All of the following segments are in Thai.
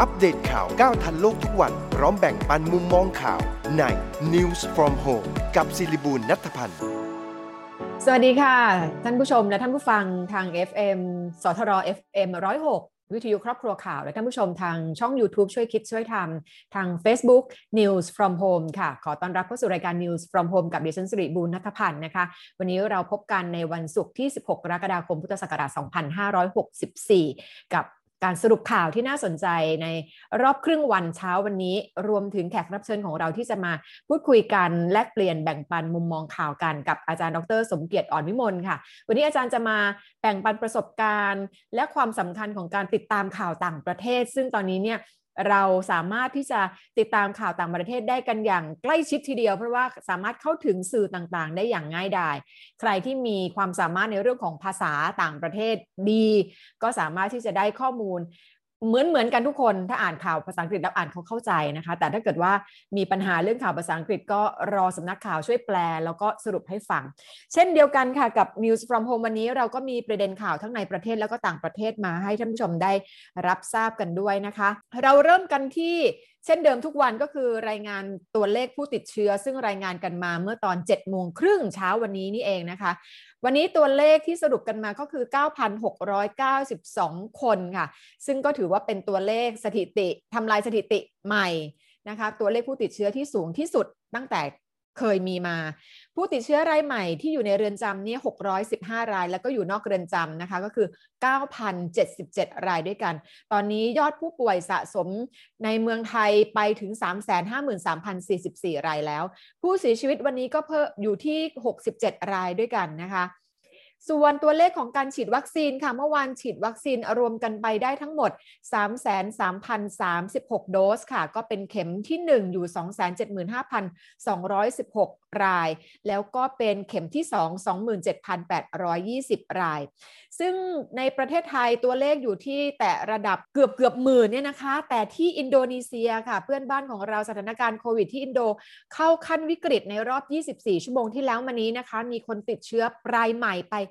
อัปเดตข่าวก้าวทันโลกทุกวัน พร้อมแบ่งปันมุมมองข่าวใน News from Home กับศิริบูลนัทพันธ์ สวัสดีค่ะ ท่านผู้ชมและท่านผู้ฟังทาง FM สทร FM 106 วิทยุครอบครัวข่าว และท่านผู้ชมทางช่อง YouTube ช่วยคิดช่วยทำทาง Facebook News from Home ค่ะ ขอต้อนรับเข้าสู่รายการ News from Home กับดิฉันสิริบูลนัทพันธ์นะคะ วันนี้เราพบกันในวันศุกร์ที่ 16 กรกฎาคม พุทธศักราช 2564 กับ การสรุปข่าวที่น่าสนใจในรอบครึ่งวันเช้าวันนี้ รวมถึงแขกรับเชิญของเราที่จะมาพูดคุยกันแลกเปลี่ยนแบ่งปันมุมมองข่าวกันกับอาจารย์ดร สมเกียรติอ่อนวิมลค่ะ วันนี้อาจารย์จะมาแบ่งปันประสบการณ์ และความสำคัญของการติดตามข่าวต่างประเทศ ซึ่งตอนนี้เนี่ย เราสามารถที่จะติดตามข่าวต่างประเทศได้กันอย่างใกล้ชิดทีเดียว เพราะว่าสามารถเข้าถึงสื่อต่างๆ ได้อย่างง่ายดาย ใครที่มีความสามารถในเรื่องของภาษาต่างประเทศดี ก็สามารถที่จะได้ข้อมูล เหมือนเหมือนกันทุกคนถ้าอ่านข่าวภาษาอังกฤษแล้วอ่านเขาเข้าใจนะคะ แต่ถ้าเกิดว่ามีปัญหาเรื่องข่าวภาษาอังกฤษก็รอสำนักข่าวช่วยแปล แล้วก็สรุปให้ฟัง เช่นเดียวกันค่ะกับ News from Home วันนี้เราก็มีประเด็นข่าวทั้งในประเทศแล้วก็ต่างประเทศมาให้ท่านผู้ชมได้รับทราบกันด้วยนะคะ เราเริ่มกันที่ เช่นเดิมทุกวันก็คือรายงานตัวเลขผู้ติดเชื้อ ซึ่งรายงานกันมาเมื่อตอน7โมงครึ่งเช้าวันนี้นี่เองนะคะ วันนี้ตัวเลขที่สรุปกันมาก็คือ 9,692 คนค่ะ ซึ่งก็ถือว่าเป็นตัวเลขสถิติทำลายสถิติใหม่นะคะ ตัวเลขผู้ติดเชื้อที่สูงที่สุดตั้งแต่เคยมีมา ผู้ติดเชื้อรายใหม่ที่อยู่ในเรือนจำนี่615 ราย แล้วก็อยู่นอกเรือนจำนะคะก็คือ 9,077 รายด้วยกัน ตอนนี้ยอดผู้ป่วยสะสมในเมืองไทยไปถึง 353,044 รายแล้ว ผู้เสียชีวิตวันนี้ก็เพิ่มอยู่ที่ 67 รายด้วยกันนะคะ ส่วนตัวเลขของการฉีดวัคซีนค่ะ เมื่อวานฉีดวัคซีนรวมกันไปได้ทั้งหมด 3,3,036 โดสค่ะ ก็เป็นเข็มที่ 1 อยู่ 275,216 ราย แล้วก็เป็นเข็มที่ 2 27,820 ราย ซึ่งในประเทศไทยตัวเลขอยู่ที่แต่ระดับเกือบเกือบหมื่นเนี่ยนะคะ แต่ที่อินโดนีเซียค่ะ เพื่อนบ้านของเราสถานการณ์โควิดที่อินโดเข้าขั้นวิกฤตในรอบ 24 ชั่วโมงที่แล้วมานี้นะคะ มีคนติดเชื้อรายใหม่ไป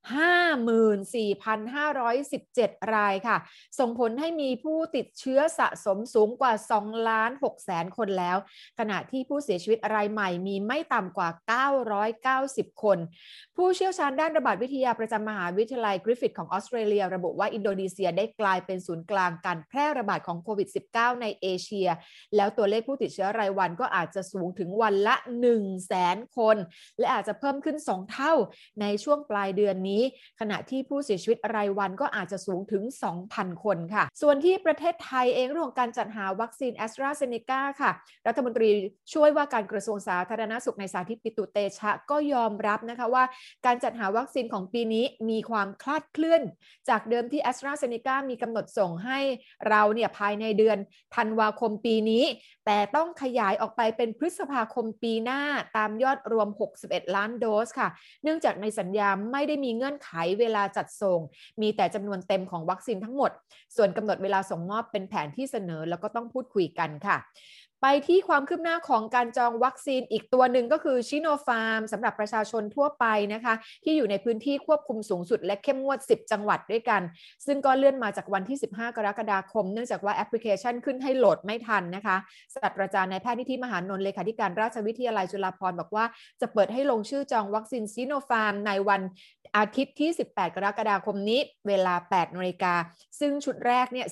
54,517 รายค่ะ ส่งผลให้มีผู้ติดเชื้อสะสมสูงกว่า 2 ล้าน6แสนคนแล้ว ขณะที่ผู้เสียชีวิตรายใหม่มีไม่ต่ำกว่า 990 คน ผู้เชี่ยวชาญด้านระบาดวิทยาประจำมหาวิทยาลัยกริฟฟิธของออสเตรเลีย ระบุว่าอินโดนีเซียได้กลายเป็นศูนย์กลางการแพร่ระบาดของโควิด -19 ในเอเชีย แล้วตัวเลขผู้ติดเชื้อรายวันก็อาจจะสูงถึงวันละ 1 0 0 0 0แสนคน และอาจจะเพิ่มขึ้น 2 เท่าในช่วงปลายเดือนนี้ขณะที่ผู้เสียชีวิตรายวันก็อาจจะสูงถึง 2,000 คนค่ะ ส่วนที่ประเทศไทยเองเรื่องของการจัดหาวัคซีนแอสตราเซเนกาค่ะ รัฐมนตรีช่วยว่าการกระทรวงสาธารณสุขในสาธิตปิตุเตชะก็ยอมรับนะคะว่า การจัดหาวัคซีนของปีนี้มีความคลาดเคลื่อน จากเดิมที่แอสตราเซเนกามีกำหนดส่งให้เราเนี่ยภายในเดือนธันวาคมปีนี้ แต่ต้องขยายออกไปเป็นพฤษภาคมปีหน้าตามยอดรวม 61 ล้านโดสค่ะ เนื่องจากในสัญญาไม่ได้มีเงื่อนไขเวลาจัดส่ง มีแต่จำนวนเต็มของวัคซีนทั้งหมด ส่วนกำหนดเวลาส่งมอบเป็นแผนที่เสนอแล้วก็ต้องพูดคุยกันค่ะไปที่ความคืบหน้าของการจองวัคซีนอีกตัวหนึ่งก็คือซิโนฟาร์มสำหรับประชาชนทั่วไปนะคะ ที่อยู่ในพื้นที่ควบคุมสูงสุดและเข้มงวด 10 จังหวัดด้วยกัน ซึ่งก็เลื่อนมาจากวันที่ 15 กรกฎาคม เนื่องจากว่าแอปพลิเคชันขึ้นให้โหลดไม่ทันนะคะศาสตราจารย์นายแพทย์นิธิมหานนท์เลขาธิการราชวิทยาลัยจุฬาภรณ์บอกว่าจะเปิดให้ลงชื่อจองวัคซีนซิโนฟาร์มในวัน อาทิตย์ที่ 18 กรกฎาคมนี้เวลา 8นาฬิกา ซึ่งชุดแรกเนี่ย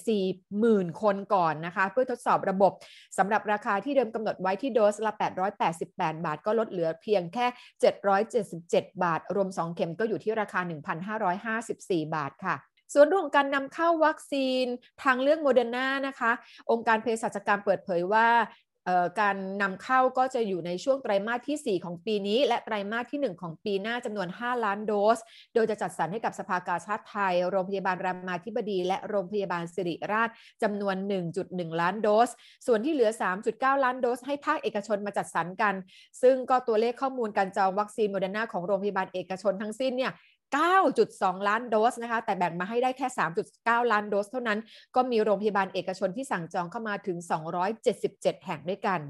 40,000 คนก่อนนะคะ เพื่อทดสอบระบบสำหรับราคาที่เดิมกำหนดไว้ที่โดสละ 888 บาท ก็ลดเหลือเพียงแค่ 777 บาท รวม 2 เข็มก็อยู่ที่ราคา 1,554 บาทค่ะส่วนเรื่องการนำเข้าวัคซีนทางเลือกโมเดอร์นานะคะ องค์การเภสัชกรรมเปิดเผยว่า การนำเข้าก็จะอยู่ในช่วงไตรมาสที่ 4 ของปีนี้ และไตรมาสที่ 1 ของปีหน้าจำนวน 5 ล้านโดส โดยจะจัดสรรให้กับสภากาชาดไทย โรงพยาบาลรามาธิบดีและโรงพยาบาลศิริราชจำนวน 1.1 ล้านโดส ส่วนที่เหลือ 3.9 ล้านโดส ให้ภาคเอกชนมาจัดสรรกัน ซึ่งก็ตัวเลขข้อมูลการจองวัคซีนโมเดอร์นาของโรงพยาบาลเอกชนทั้งสิ้นเนี่ย 9.2 ล้านโดสนะคะ แต่แบ่งมาให้ได้แค่ 3.9 ล้านโดสเท่านั้น ก็มีโรงพยาบาลเอกชนที่สั่งจองเข้ามาถึง 277 แห่งด้วยกัน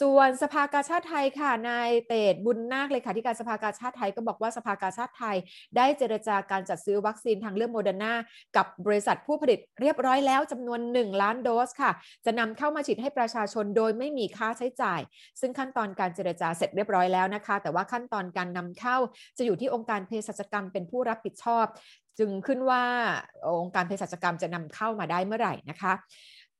ส่วนสภากาชาติไทยค่ะนายเตดบุญนาคเลยค่ะที่การสภากาชาติไทยก็บอกว่าสภากาชาติไทย ได้เจรจาการจัดซื้อวัคซีนทางเลือกโมเดอร์นากับบริษัทผู้ผลิตเรียบร้อยแล้วจำนวน 1 ล้านโดสค่ะ จะนำเข้ามาฉีดให้ประชาชนโดยไม่มีค่าใช้จ่าย ซึ่งขั้นตอนการเจรจาเสร็จเรียบร้อยแล้วนะคะ แต่ว่าขั้นตอนการนำเข้าจะอยู่ที่องค์การเภสัชกรรมเป็นผู้รับผิดชอบ จึงขึ้นว่าองค์การเภสัชกรรมจะนำเข้ามาได้เมื่อไหร่นะคะ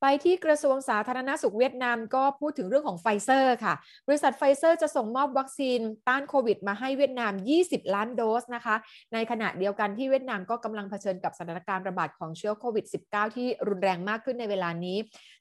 ไปที่กระทรวงสาธารณสุขเวียดนามก็พูดถึงเรื่องของไฟเซอร์ค่ะ บริษัทไฟเซอร์จะส่งมอบวัคซีนต้านโควิดมาให้เวียดนาม 20 ล้านโดสนะคะ ในขณะเดียวกันที่เวียดนามก็กำลังเผชิญกับสถานการณ์ระบาดของเชื้อโควิด -19 ที่รุนแรงมากขึ้นในเวลานี้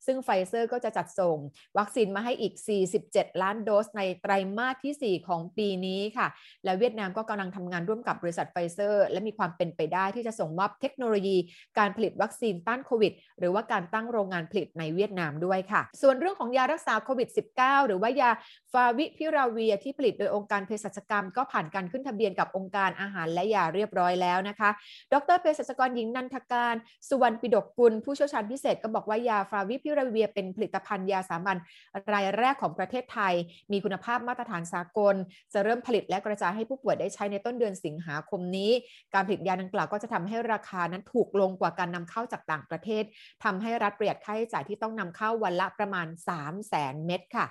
ซึ่งไฟเซอร์ก็จะจัดส่ง วัคซีนมาให้อีก 47 ล้านโดสในไตรมาสที่ 4 ของปีนี้ค่ะ และเวียดนามก็กำลังทำงานร่วมกับบริษัทไฟเซอร์ และมีความเป็นไปได้ที่จะส่งมอบเทคโนโลยี การผลิตวัคซีนต้านโควิด หรือว่าการตั้งโรงงานผลิตในเวียดนามาด้วยค่ะ ส่วนเรื่องของยารักษาโควิด -19 หรือว่ายาฟาวิพิราเวียที่ผลิตโดยองค์การเภสัชกรรม ก็ผ่านการขึ้นทะเบียนกับองค์การอาหารและยาเรียบร้อยแล้วนะคะ ดรเภสัชกรหญิงนันทการ สุวรรณปิดกกุลผู้เชี่ยวชาญพิเศษก็บอกว่ายาฟาวิพิราเวียเป็นผลิตภัณฑ์ยาสามัญรายแรกของประเทศไทย มีคุณภาพมาตรฐานสากล จะเริ่มผลิตและกระจายให้ผู้ป่วยได้ใช้ในต้นเดือนสิงหาคมนี้ การผลิตยาดังกล่าวก็จะทำให้ราคานั้นถูกลงกว่าการนำเข้าจากต่างประเทศทำให้รัฐประหยัดค่าใช้จ่ายที่ต้องนำเข้าวันละประมาณ 3 0 0แสนเม็ดค่ะ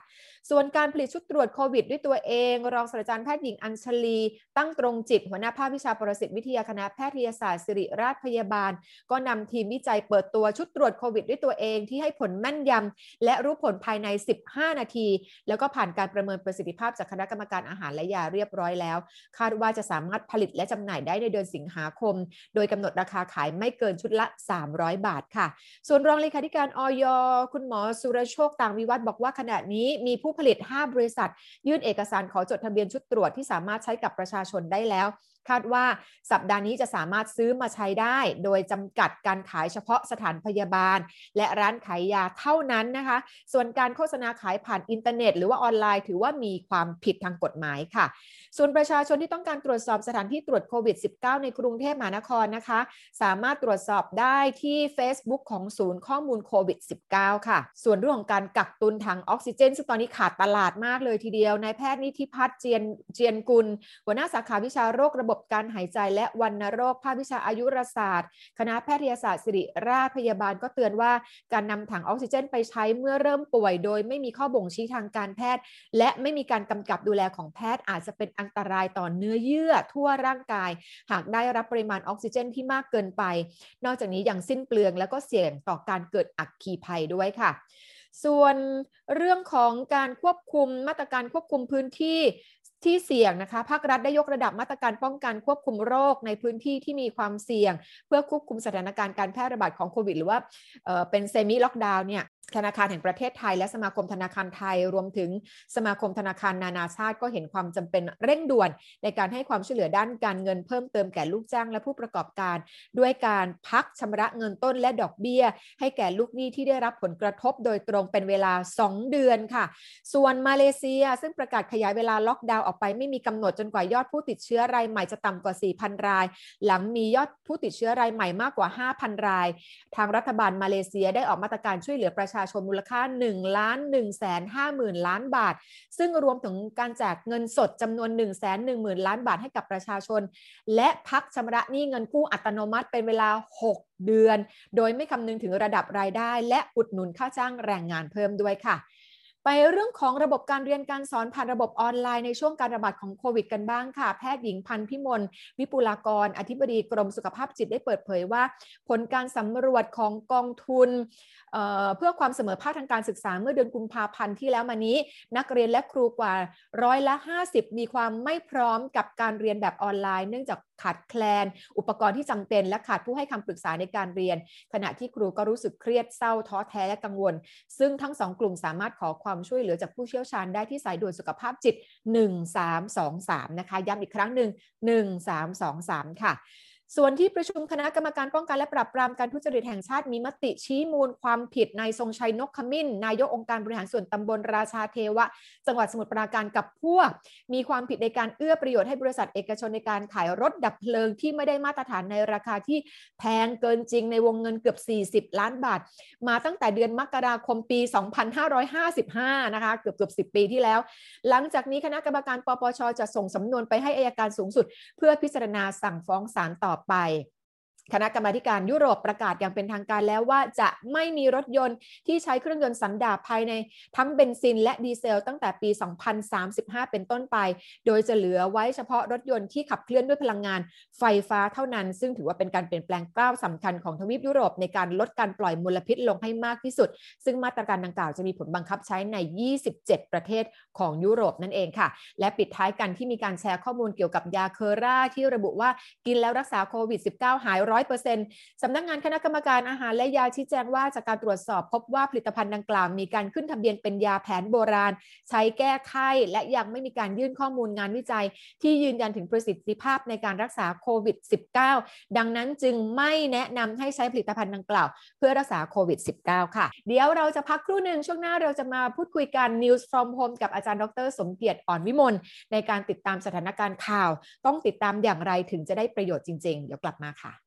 ส่วนการผลิตชุดตรวจโควิด ด้วยตัวเอง รองศาสตราจารย์แพทย์หญิงอัญชลี ตั้งตรงจิตหัวหน้าภาควิชาประสิตวิทยาคณะแพทยศาสตร์ศิริราชพยาบาล ก็นำทีมวิจัยเปิดตัวชุดตรวจโควิด ด้วยตัวเองที่ให้ผลแม่นยำและรู้ผลภายใน 15 นาที แล้วก็ผ่านการประเมินประสิทธิภาพจากคณะกรรมการอาหารและยาเรียบร้อยแล้ว คาดว่าจะสามารถผลิตและจำหน่ายได้ในเดือนสิงหาคม โดยกำหนดราคาขายไม่เกินชุดละ 300 บาทค่ะ ส่วนรองเลขาธิการอย. คุณหมอสุรโชคต่างวิวัฒน์บอกว่าขณะนี้มีผู้ผลิต 5 บริษัท ยื่นเอกสารขอจดทะเบียนชุดตรวจที่สามารถใช้กับประชาชนได้แล้ว คาดว่าสัปดาห์นี้จะสามารถซื้อมาใช้ได้ โดยจำกัดการขายเฉพาะสถานพยาบาล และร้านขายยาเท่านั้นนะคะ ส่วนการโฆษณาขายผ่านอินเทอร์เน็ต หรือว่าออนไลน์ถือว่ามีความผิดทางกฎหมายค่ะ ส่วนประชาชนที่ต้องการตรวจสอบสถานที่ตรวจโควิด -19 ในกรุงเทพมหานครนะคะ สามารถตรวจสอบได้ที่ Facebook ของศูนย์ข้อมูลโควิด -19 ค่ะ ส่วนเรื่องของการกักตุนถังออกซิเจน ซึ่งตอนนี้ขาดตลาดมากเลยทีเดียวนายแพทย์นิติพัฒน์เจียนเจียนกุลหัวหน้าสาขาวิชาโรคระบบการหายใจและวัณโรคภาควิชาอายุรศาสตร์ คณะแพทยศาสตร์ศิริราชพยาบาลก็เตือนว่าการนำถังออกซิเจนไปใช้เมื่อเริ่มป่วย โดยไม่มีข้อบ่งชี้ทางการแพทย์ และไม่มีการกำกับดูแลของแพทย์ อาจจะเป็นอันตรายต่อเนื้อเยื่อทั่วร่างกาย หากได้รับปริมาณออกซิเจนที่มากเกินไป นอกจากนี้ยังสิ้นเปลืองและก็เสี่ยงต่อการเกิดอักคีภัยด้วยค่ะส่วนเรื่องของการควบคุมมาตรการควบคุมพื้นที่ ที่เสี่ยงนะคะภาครัฐได้ยกระดับมาตรการป้องกันควบคุมโรคในพื้นที่ที่มีความเสี่ยง เพื่อควบคุมสถานการณ์การแพร่ระบาดของโควิด หรือว่าเป็นเซมิล็อกดาวน์เนี่ย ธนาคารแห่งประเทศไทย และสมาคมธนาคารไทย รวมถึงสมาคมธนาคารนานาชาติ ก็เห็นความจำเป็นเร่งด่วน ในการให้ความช่วยเหลือด้านการเงินเพิ่มเติมแก่ลูกจ้างและผู้ประกอบการ ด้วยการพักชำระเงินต้นและดอกเบี้ย ให้แก่ลูกหนี้ที่ได้รับผลกระทบโดยตรงเป็นเวลา 2 เดือนค่ะ ส่วนมาเลเซีย ซึ่งประกาศขยายเวลาล็อกดาวน์ออกไปไม่มีกำหนดจนกว่ายอดผู้ติดเชื้อรายใหม่จะต่ำกว่า 4,000 ราย หลังมียอดผู้ติดเชื้อรายใหม่มากกว่า 5,000 ราย ทางรัฐบาลมาเลเซียได้ออกมาตรการช่วยเหลือประชาชนมูลค่า1ล้าน1แสน5หมื่นล้านบาท ซึ่งรวมถึงการแจกเงินสดจำนวน 1 1 0 0 0 0 ล้านบาทให้กับประชาชน และพักชำระหนี้เงินกู้อัตโนมัติเป็นเวลา 6 เดือน โดยไม่คำนึงถึงระดับรายได้ และอุดหนุนค่าจ้างแรงงานเพิ่มด้วยค่ะ ไปเรื่องของระบบการเรียนการสอนผ่านระบบออนไลน์ในช่วงการระบาดของโควิดกันบ้างค่ะ แพทย์หญิงพันพิมลวิปุลากร อธิบดีกรมสุขภาพจิตได้เปิดเผยว่า ผลการสำรวจของกองทุนเเพื่อความเสมอภาคทางการศึกษาเมื่อเดือนกุมภาพันธ์ที่แล้วมานี้ นักเรียนและครูกว่าร้อยละ 50 มีความไม่พร้อมกับการเรียนแบบออนไลน์ เนื่องจาก ขาดแคลน อุปกรณ์ที่จำเป็น และขาดผู้ให้คำปรึกษาในการเรียน ขณะที่ครูก็รู้สึกเครียดเศร้าท้อแท้และกังวล ซึ่งทั้งสองกลุ่มสามารถขอความช่วยเหลือจากผู้เชี่ยวชาญได้ที่สายด่วนสุขภาพจิต 1323 นะคะ ย้ำอีกครั้งหนึ่ง 1323 ค่ะ ส่วนที่ประชุมคณะกรรมการป้องกันและปราบปรามการทุจริตแห่งชาติมีมติชี้มูลความผิดนายทรงชัยนกขมิ้น นายกองค์การบริหารส่วนตำบลราชาเทวะ จังหวัดสมุทรปราการกับพวก มีความผิดในการเอื้อประโยชน์ให้บริษัทเอกชนในการขายรถดับเพลิงที่ไม่ได้มาตรฐานในราคาที่แพงเกินจริงในวงเงินเกือบ 40 ล้านบาท มาตั้งแต่เดือนมกราคมปี 2555 นะคะเกือบเกือบ10 ปีที่แล้ว หลังจากนี้คณะกรรมการปปชจะส่งสำนวนไปให้อายการสูงสุด เพื่อพิจารณาสั่งฟ้องศาลต่อไป คณะกรรมาการยุโรปประกาศอย่างเป็นทางการแล้วว่าจะไม่มีรถยนต์ที่ใช้เครื่องยนต์สันดาปภายในทั้งเบนซินและดีเซลตั้งแต่ปี 2035 เป็นต้นไป โดยจะเหลือไว้เฉพาะรถยนต์ที่ขับเคลื่อนด้วยพลังงานไฟฟ้าเท่านั้น ซึ่งถือว่าเป็นการเปลี่ยนแปลงก้าวสำคัญของทวีปยุโรปในการลดการปล่อยมลพิษลงให้มากที่สุด ซึ่งมาตรการดังกล่าวจะมีผลบังคับใช้ใน 27 ประเทศของยุโรปนั่นเองค่ะ และปิดท้ายกันที่มีการแชร์ข้อมูลเกี่ยวกับยาเคอร่าที่ระบุว่ากินแล้วรักษาโควิด -19 หายร้อ100%สำนักงานคณะกรรมการอาหารและยาชี้แจงว่าจากการตรวจสอบพบว่าผลิตภัณฑ์ดังกล่าวมีการขึ้นทะเบียนเป็นยาแผนโบราณ ใช้แก้ไข้และยังไม่มีการยื่นข้อมูลงานวิจัย ที่ยืนยันถึงประสิทธิภาพในการรักษาโควิด -19 ดังนั้นจึงไม่แนะนำให้ใช้ผลิตภัณฑ์ดังกล่าว เพื่อรักษาโควิด -19 ค่ะ เดี๋ยวเราจะพักครู่หนึ่งช่วงหน้าเราจะมาพูดคุยกัน News from Home กับอาจารย์ดร สมเกียรติอ่อนวิมลในการติดตามสถานการณ์ข่าว ต้องติดตามอย่างไรถึงจะได้ประโยชน์จริง ๆ เดี๋ยวกลับมาค่ะ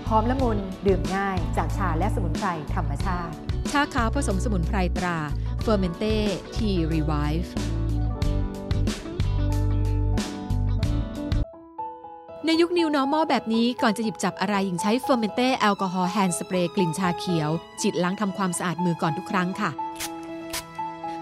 ห อมละมุนดื่มง่าย จากชาและสมุนไพรธรรมชาติ ชาขาวผสมสมุนไพรตรา Fermente Tea Revive ในยุค New Normal แบบนี้ก่อนจะหยิบจับอะไรหญิงใช้ Fermente แอลกอฮอล์ hand spray กลิ่นชาเขียวฉีดล้างทำความสะอาดมือก่อนทุกครั้งค่ะ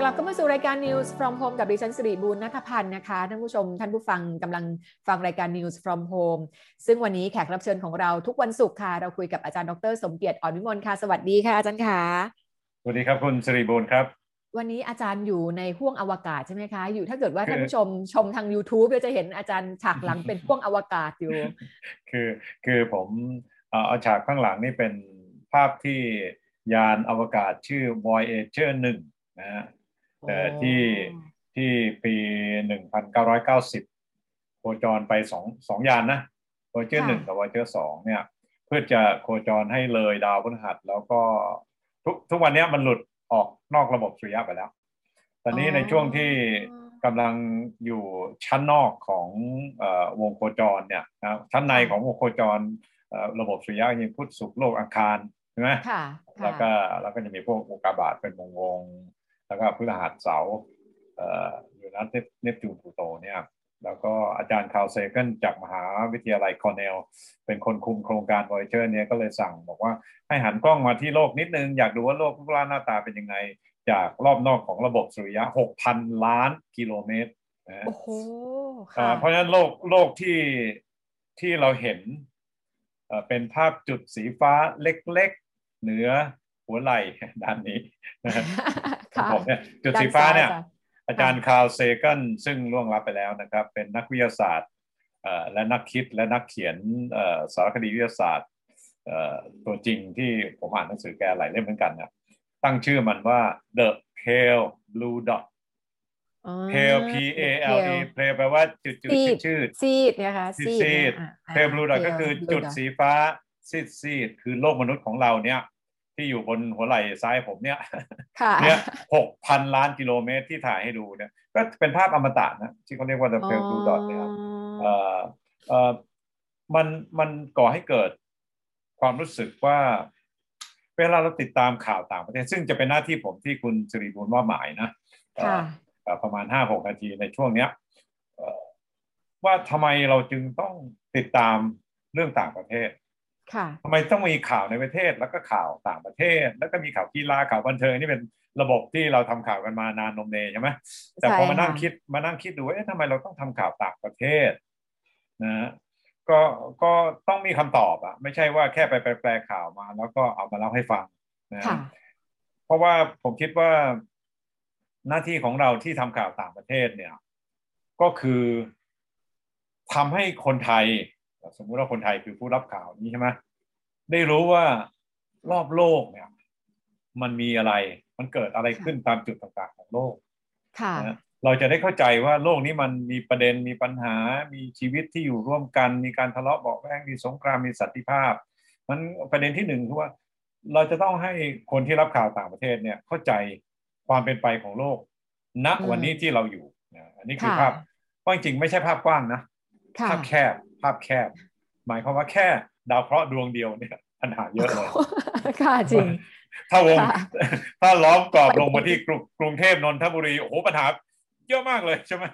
กลับเข้ามาสู่รายการ News from Home กับดิฉันสิริบูรณ์นัทพันธ์นะคะท่านผู้ชมท่านผู้ฟังกำลังฟังรายการ News from Home ซึ่งวันนี้แขกรับเชิญของเราทุกวันศุกร์ค่ะ เราคุยกับอาจารย์ดรสมเกียรติอ่อนวิมลค่ะ สวัสดีค่ะอาจารย์ค่ะสวัสดีครับคุณสิริบูลครับ วันนี้อาจารย์อยู่ในห้วงอวกาศใช่ไหมคะ อยู่ถ้าเกิดว่าคือท่านผู้ชมชมทาง YouTube เราจะเห็นอาจารย์ฉากหลังเป็นห้วงอวกาศอยู่ คือคือผมเอ่อเอาฉากข้างหลังนี่เป็นภาพที่ยานอวกาศชื่อ Voyager 1นะฮะ แต่ที่ที่ปี 1990 โคจรไปสองสองยานนะ Voyager ค่ะ1กับ Voyager 2เนี่ย เพื่อจะโคจรให้เลยดาวพฤหัสแล้วก็ทุกทุกวันเนี้ยมันหลุดออกนอกระบบสุริยะไปแล้ว ตอนนี้ในช่วงที่กำลังอยู่ชั้นนอกของเออวงโคจรเนี่ยนะชั้นในของวงโคจรเอ่อระบบสุริยะยังพุธศุกร์โลกอังคารใช่ไหมค่ะแล้วก็แล้วก็จะมีพวกอุกกาบาตเป็นวงวงๆ แล้วก็พฤหัสเสาร์เอ่อยูเรนัสเนปจูนพลูโตเนี่ยแล้วก็อาจารย์คาร์ลเซเกนจากมหาวิทยาลัยคอร์เนลเป็นคนคุมโครงการ Voyager เนี่ยก็เลยสั่งบอกว่าให้หันกล้องมาที่โลกนิดนึง อยากดูว่าโลกรูปร่างหน้าตาเป็นยังไง จากรอบนอกของระบบสุริยะ 6,000 ล้านกิโลเมตรนะโอ้โหอ่าค่ะเพราะฉะนั้นโลกโลกที่ที่เราเห็นเอ่อเป็นภาพจุดสีฟ้าเล็กๆ เหนือหัวไหล่ด้านนี้ นะฮะของค่ะผมเนี่ยจุดสีฟ้าเนี่ยด้ซ้จ้ะอาจารย์คาร์ลเซเกนซึ่งล่วงลับไปแล้วนะครับ เป็นนักวิทยาศาสตร์เอ่อและนักคิดและนักเขียนเอ่อสารคดีวิทยาศาสตร์เอ่อตัวจริงที่ผมอ่านหนังสือแกหลายเล่มเหมือนกันนะตั้งชื่อมันว่า The Pale Blue Dot อ๋อ Pale P A L E Pale แปลว่าจุดจุดซีดชื่อซีดนะคะซีซีดซีดเนี่ยอะ pale blue dot Pale ก็คือ Blue จุด Dot สีฟ้าซีดซีดคือโลกมนุษย์ของเราเนี่ย ที่อยู่บนหัวไหล่ซ้ายผมเนี่ยค่ะเนี่ยหกพันล้านกิโลเมตรที่ถ่ายให้ดูเนี่ย ก็เป็นภาพอมตะนะที่เขาเรียกว่า the pale blue dot เนี่ยเอ่อเอ่อมันมันก่อให้เกิดความรู้สึกว่าเวลาเราติดตามข่าวต่างประเทศ ซึ่งจะเป็นหน้าที่ผมที่คุณสิริบุญมอบหมายนะเอ่อค่ะเอ่อประมาณห้าหกนาทีในช่วงเนี้ยเอ่อว่าทำไมเราจึงต้องติดตามเรื่องต่างประเทศค่ะ ทำไมต้องมีข่าวในประเทศแล้วก็ข่าวต่างประเทศ แล้วก็มีข่าวกีฬาข่าวบันเทิงนี่เป็นระบบที่เราทำข่าวกันมานานนมเนยใช่ไหมแต่พอใช่มานั่งค่ะคิดมานั่งคิดดูว่าเอ๊ะทำไมเราต้องทำข่าวต่างประเทศนะก็ก็ต้องมีคำตอบอะไม่ใช่ว่าแค่ไปแปลข่าวมา แล้วก็เอามาเล่าให้ฟังนะค่ะเพราะว่าผมคิดว่าหน้าที่ของเราที่ทำข่าวต่างประเทศเนี่ย ก็คือทำให้คนไทย สมมุติว่าคนไทยคือผู้รับข่าวนี้ใช่ไหมได้รู้ว่ารอบโลกเนี่ย มันมีอะไรมันเกิดอะไรขึ้นตามจุดต่างๆของโลกค่ะนะเราจะได้เข้าใจว่าโลกนี้มันมีประเด็นมีปัญหา มีชีวิตที่อยู่ร่วมกัน มีการทะเลาะเบาะแว้งมีสงครามมีสันติภาพ มันประเด็นที่หนึ่งคือว่า เราจะต้องให้คนที่รับข่าวต่างประเทศเนี่ยเข้าใจความเป็นไปของโลกณอืมวันนี้ที่เราอยู่นะอันนี้คือค่ะภาพว่าจริงๆไม่ใช่ภาพกว้างนะค่ะภาพแคบ ภาพแคบ หมายความว่าแค่ดาวเคราะห์ดวงเดียวเนี่ยปัญหาเยอะเลยค่ะจริง ถ้าวงค่ะถ้าล้อมกรอบไปลงมาที่กรุงกรุงเทพนนทบุรี โอ้โหปัญหาเยอะมากเลยใช่ไหม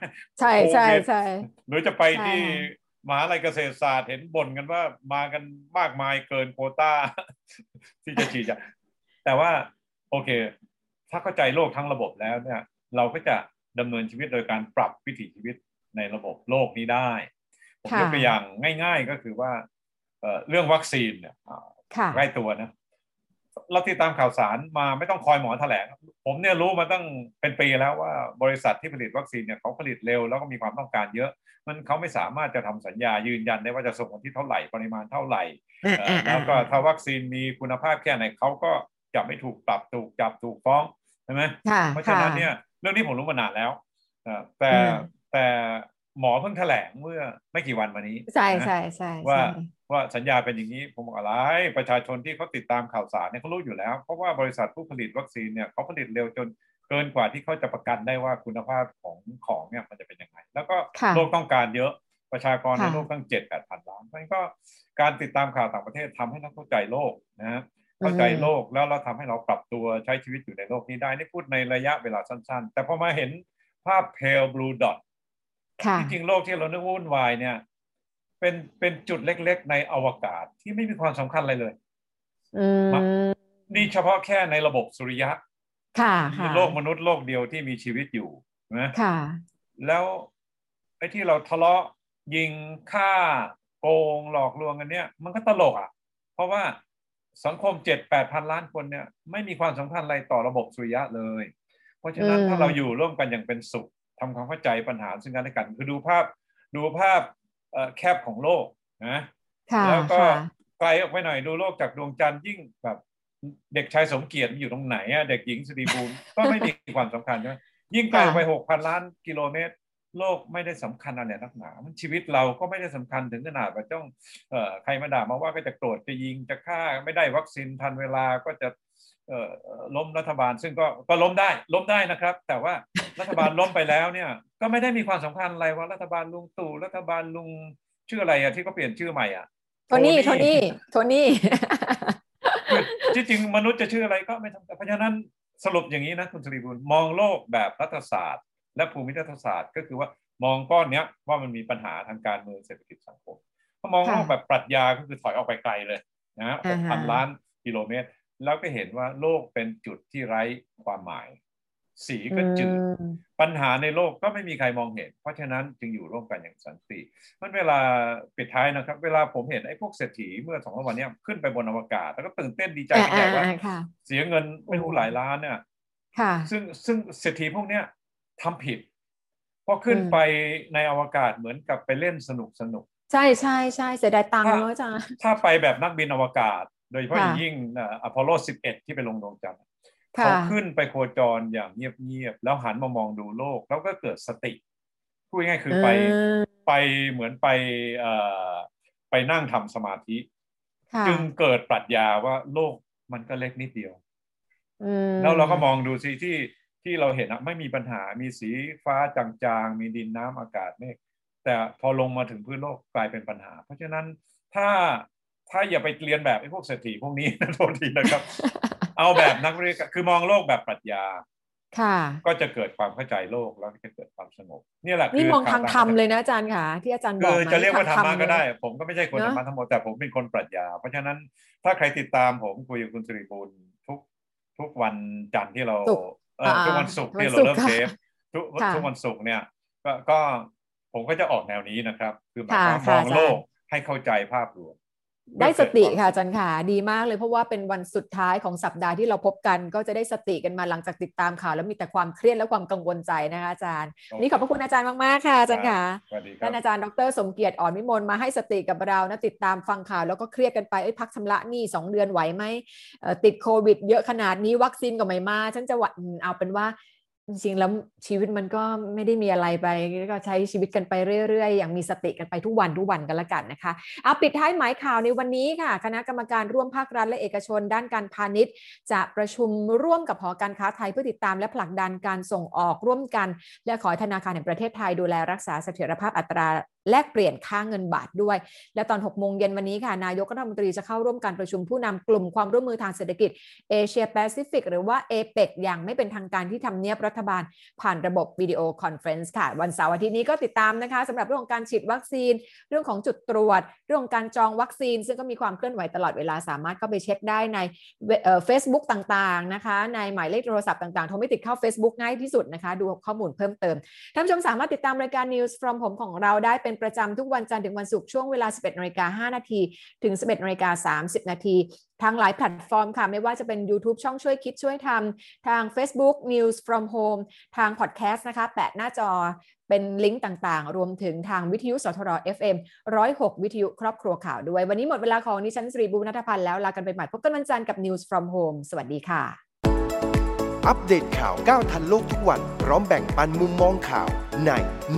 ใช่ใช่โควิดใช่หรือจะไปใช่ที่ค่ะมหาลัยเกษตรศาสตร์เห็นบ่นกันว่ามากันมากมายเกินโควต้า ที่จะฉีดจะแต่ว่าโอเค ถ้าเข้าใจโลกทั้งระบบแล้วเนี่ย เราก็จะดำเนินชีวิตโดยการปรับวิถีชีวิตในระบบโลกนี้ได้ ผมค่ะยกตัวอย่างง่าย ๆก็คือว่าเอ่อเรื่องวัคซีนเนี่ยอ่าค่ะใกล้ตัวนะเราติดตามข่าวสารมาไม่ต้องคอยหมอแถลง ผมเนี่ยรู้มาตั้งเป็นปีแล้วว่าบริษัทที่ผลิตวัคซีนเนี่ยเขาผลิตเร็วแล้วก็มีความต้องการเยอะ มันเขาไม่สามารถจะทำสัญญายืนยันได้ว่าจะส่งวันที่เท่าไหร่ปริมาณเท่าไหร่เอ่อแล้วก็ถ้าวัคซีนมีคุณภาพแค่ไหนเขาก็จะไม่ถูกปรับถูกจับถูกฟ้องใช่ไหมค่ะเพราะฉะนั้นเนี่ยเรื่องนี้ผมรู้มานานแล้วเอ่อแต่อืมแต่ หมอเพิ่งแถลงเมื่อไม่กี่วันมานี้ใช่นะใช่ใช่ว่าใช่ว่าสัญญาเป็นอย่างนี้ผมบอกอะไรประชาชนที่เขาติดตามข่าวสารเนี่ยเขารู้อยู่แล้ว เพราะว่าบริษัทผู้ผลิตวัคซีนเนี่ยเขาผลิตเร็วจนเกินกว่าที่เขาจะประกันได้ว่าคุณภาพของของเนี่ยมันจะเป็นยังไง แล้วก็ค่ะโลกต้องการเยอะประชากรในค่ะโลกตั้งเจ็ดแปดพันล้านมันก็การติดตามข่าวต่างประเทศทำให้เราเข้าใจโลกนะฮะเข้าใจโลกแล้วเราทำให้เราปรับตัวใช้ชีวิตอยู่ในโลกนี้ได้นี่พูดในระยะเวลาสั้น ๆ แต่พอมาเห็นภาพ pale blue dot ค่ะจริงๆโลกที่เรานึกว่าวุ่นวายเนี่ย เป็นเป็นจุดเล็ก ๆ ในอวกาศที่ไม่มีความสำคัญอะไรเลยอืมนี่เฉพาะแค่ในระบบสุริยะค่ะมีค่ะโลกมนุษย์โลกเดียวที่มีชีวิตอยู่นะค่ะ แล้วไอ้ที่เราทะเลาะยิงฆ่าโกงหลอกลวงกันเนี่ย มันก็ตลกอะ เพราะว่าสังคมเจ็ดแปดพันล้านคนเนี่ย ไม่มีความสำคัญอะไรต่อระบบสุริยะเลย เพราะฉะนั้นอืมถ้าเราอยู่ร่วมกันอย่างเป็นสุข ทำความเข้าใจปัญหาซึ่งกันและกัน คือดูภาพดูภาพเอ่อแคบของโลกนะค่ะแล้วก็ค่ะไกลออกไปหน่อยดูโลกจากดวงจันทร์ยิ่งแบบเด็กชายสมเกียรติอยู่ตรงไหนอะเด็กหญิงสิริบูรณ์ก็ไม่มีความสำคัญใช่ไหมยิ่งไกลออกไปหกพันล้านกิโลเมตร โลกไม่ได้สำคัญอะไรนักหนา มันชีวิตเราก็ไม่ได้สำคัญถึงขนาดว่าต้องเอ่อใครมาด่ามาว่าก็จะโกรธจะยิงจะฆ่าไม่ได้วัคซีนทันเวลาก็จะเอ่อเอ่อ ล้มรัฐบาลซึ่งก็ก็ล้มได้ล้มได้นะครับ แต่ว่ารัฐบาลล้มไปแล้วเนี่ย ก็ไม่ได้มีความสำคัญอะไรว่ารัฐบาลลุงตู่รัฐบาลลุงชื่ออะไรอะที่เขาเปลี่ยนชื่อใหม่อะโทนี่โทนี่โทนี่ที่จริงมนุษย์จะชื่ออะไรก็ไม่ทำเพราะฉะนั้นสรุปอย่างนี้นะคุณสุริบุญมองโลกแบบรัฐศาสตร์ และภูมิรัฐศาสตร์ก็คือว่ามองก้อนเนี้ยว่ามันมีปัญหาทางการเมืองเศรษฐกิจสังคมถ้ามองโลกค่ะแบบปรัชญาก็คือถอยออกไปไกลเลยนะหอ่ากฮะพันล้านกิโลเมตร แล้วก็เห็นว่าโลกเป็นจุดที่ไร้ความหมาย สีก็จืดอืมปัญหาในโลกก็ไม่มีใครมองเห็น เพราะฉะนั้นจึงอยู่ร่วมกันอย่างสันติมันเวลาปิดท้ายนะครับ เวลาผมเห็นไอ้พวกเศรษฐีเมื่อสองสามวันเนี้ยขึ้นไปบนอวกาศ แล้วก็ตื่นเต้นดีใจอ่ากันใหญ่ว่าอ่าค่ะเสียเงินไม่รู้หลายล้านเนี่ยค่ะซึ่งซึ่งเศรษฐีพวกเนี้ยทำผิดพอขึ้นไปในอวกาศเหมือนกับไปเล่นสนุกสนุกใช่ใช่ใช่เสียดายตังค์เนอะอาจารย์ถ้าไปแบบนักบินอวกาศ โดยเฉพาะค่ะอย่างยิ่งอพอลโล 11 ที่ไปลงดวงจันทร์ค่ะเขาขึ้นไปโคจรอย่างเงียบๆแล้วหันมามองดูโลก แล้วก็เกิดสติพูดง่ายๆคือไปเออไปเหมือนไปเอ่อไปนั่งทำสมาธิค่ะจึงเกิดปรัชญาว่าโลกมันก็เล็กนิดเดียวอืมแล้วเราก็มองดูสิที่ที่เราเห็นอะไม่มีปัญหามีสีฟ้าจางๆ มีดินน้ำอากาศเมฆแต่พอลงมาถึงพื้นโลกกลายเป็นปัญหา เพราะฉะนั้นถ้า ถ้าอย่าไปเรียนแบบไอ้พวกเศรษฐีพวกนี้นะโทษทีนะครับ เอาแบบนักวิทยาการคือมองโลกแบบปรัชญาค่ะ ก็จะเกิดความเข้าใจโลกแล้วก็จะเกิดความสงบนี่แหละนี่คืมองทางธรรมเลยนะอาจารย์ค่ะ ที่อาจารย์บคืออกมาจะเรียกว่าธรรมะทงก็ได้เลยผมก็ไม่ใช่คนเนธรอะรมะทั้งหมดแต่ผมเป็นคนปรัชญา เพราะฉะนั้นถ้าใครติดตามผมคุยกับคุณสิริบูลทุกทุกวันจันทร์ที่เราศุกร์เออทุกวันศุกร์ที่เราเริ่มวันศุกร์เทปทุกค่ะทุกวันศุกร์เนี่ยก็ก็ผมก็จะออกแนวนี้นะครับ คือหมายค่ะความมองค่ะโลกให้เข้าใจภาพรวม ได้สติเพื่อเกิดวามค่ะอาจารย์ค่ะดีมากเลยเพราะว่าเป็นวันสุดท้ายของสัปดาห์ที่เราพบกัน ก็จะได้สติกันมาหลังจากติดตามข่าวแล้วมีแต่ความเครียดและความกังวลใจนะคะอาจารย์วันนี้ขอบพระคุณอาจารย์มากๆค่ะอาจารย์ค่ะสวัสดีครัท่าบนอาจารย์ดรสมเกียรติอ่อนวิมลมาให้สติกับเรานะติดตามฟังข่าวแล้วก็เครียดกันไปเอ้ยพักชำระหนี้สองเดือนไหวไหมเอ่อติดโควิด เยอะขนาดนี้วัคซีนก็ไม่มาฉันจะหวัดอืมเอาเป็นว่า จริงๆแล้วชีวิตมันก็ไม่ได้มีอะไรไปก็ใช้ชีวิตกันไปเรื่อยๆ อย่างมีสติกันไปทุกวันทุกวันกันละกันนะคะเอาปิดท้ายหมายข่าวในวันนี้ค่ะ คณะกรรมการร่วมภาครัฐและเอกชน ด้านการพาณิชย์ จะประชุมร่วมกับหอการค้าไทยเพื่อติดตามและผลักดันการส่งออกร่วมกัน และขอธนาคารแห่งประเทศไทยดูแลรักษาเสถียรภาพอัตราแลกเปลี่ยนค่าเงินบาทด้วย และตอน 6 โมงเย็นวันนี้ค่ะ นายกรัฐมนตรีจะเข้าร่วมการประชุมผู้นำกลุ่มความร่วมมือทางเศรษฐกิจเอเชียแปซิฟิกหรือว่า a p e c อย่างไม่เป็นทางการที่ทำเนียบรัฐบาล ผ่านระบบ video conference ค่ะ วันเสาร์อาทิตย์นี้ก็ติดตามนะคะสำหรับเรื่องของการฉีดวัคซีน เรื่องของจุดตรวจ เรื่องของการจองวัคซีน ซึ่งก็มีความเคลื่อนไหวตลอดเวลาสามารถเข้าไปเช็คได้ในเฟซบุ๊กต่างๆนะคะในหมายเลขโทรศัพท์ต่างๆโทรไม่ติดเข้า Facebook ง่ายที่สุดนะคะ ดูข้อมูลเพิ่มเติมท่านผู้ชมสามารถติดตามรายการ News from ผมของเราได้เป็นประจำทุกวันจันทร์ถึงวันศุกร์ช่วงเวลา 11นาฬิกา5นาทีถึง 11นาฬิกา30นาที ทางหลายแพลตฟอร์มค่ะ ไม่ว่าจะเป็น YouTube ช่องช่วยคิดช่วยทำทาง Facebook News from Home ทางพอดแคสต์นะคะแปะหน้าจอเป็นลิงก์ต่างๆ รวมถึงทางวิทยุสทร FM 106 วิทยุครอบครัวข่าวด้วย วันนี้หมดเวลาของดิฉันสรีบูรณัฐพันธ์แล้ว ลากันไปใหม่พบกันวันจันทร์กับ News from Home สวัสดีค่ะ อัปเดตข่าวก้าวทันโลกทุกวัน พร้อมแบ่งปันมุมมองข่าวใน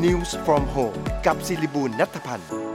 News from Home กับศิริบูลนัทพันธ์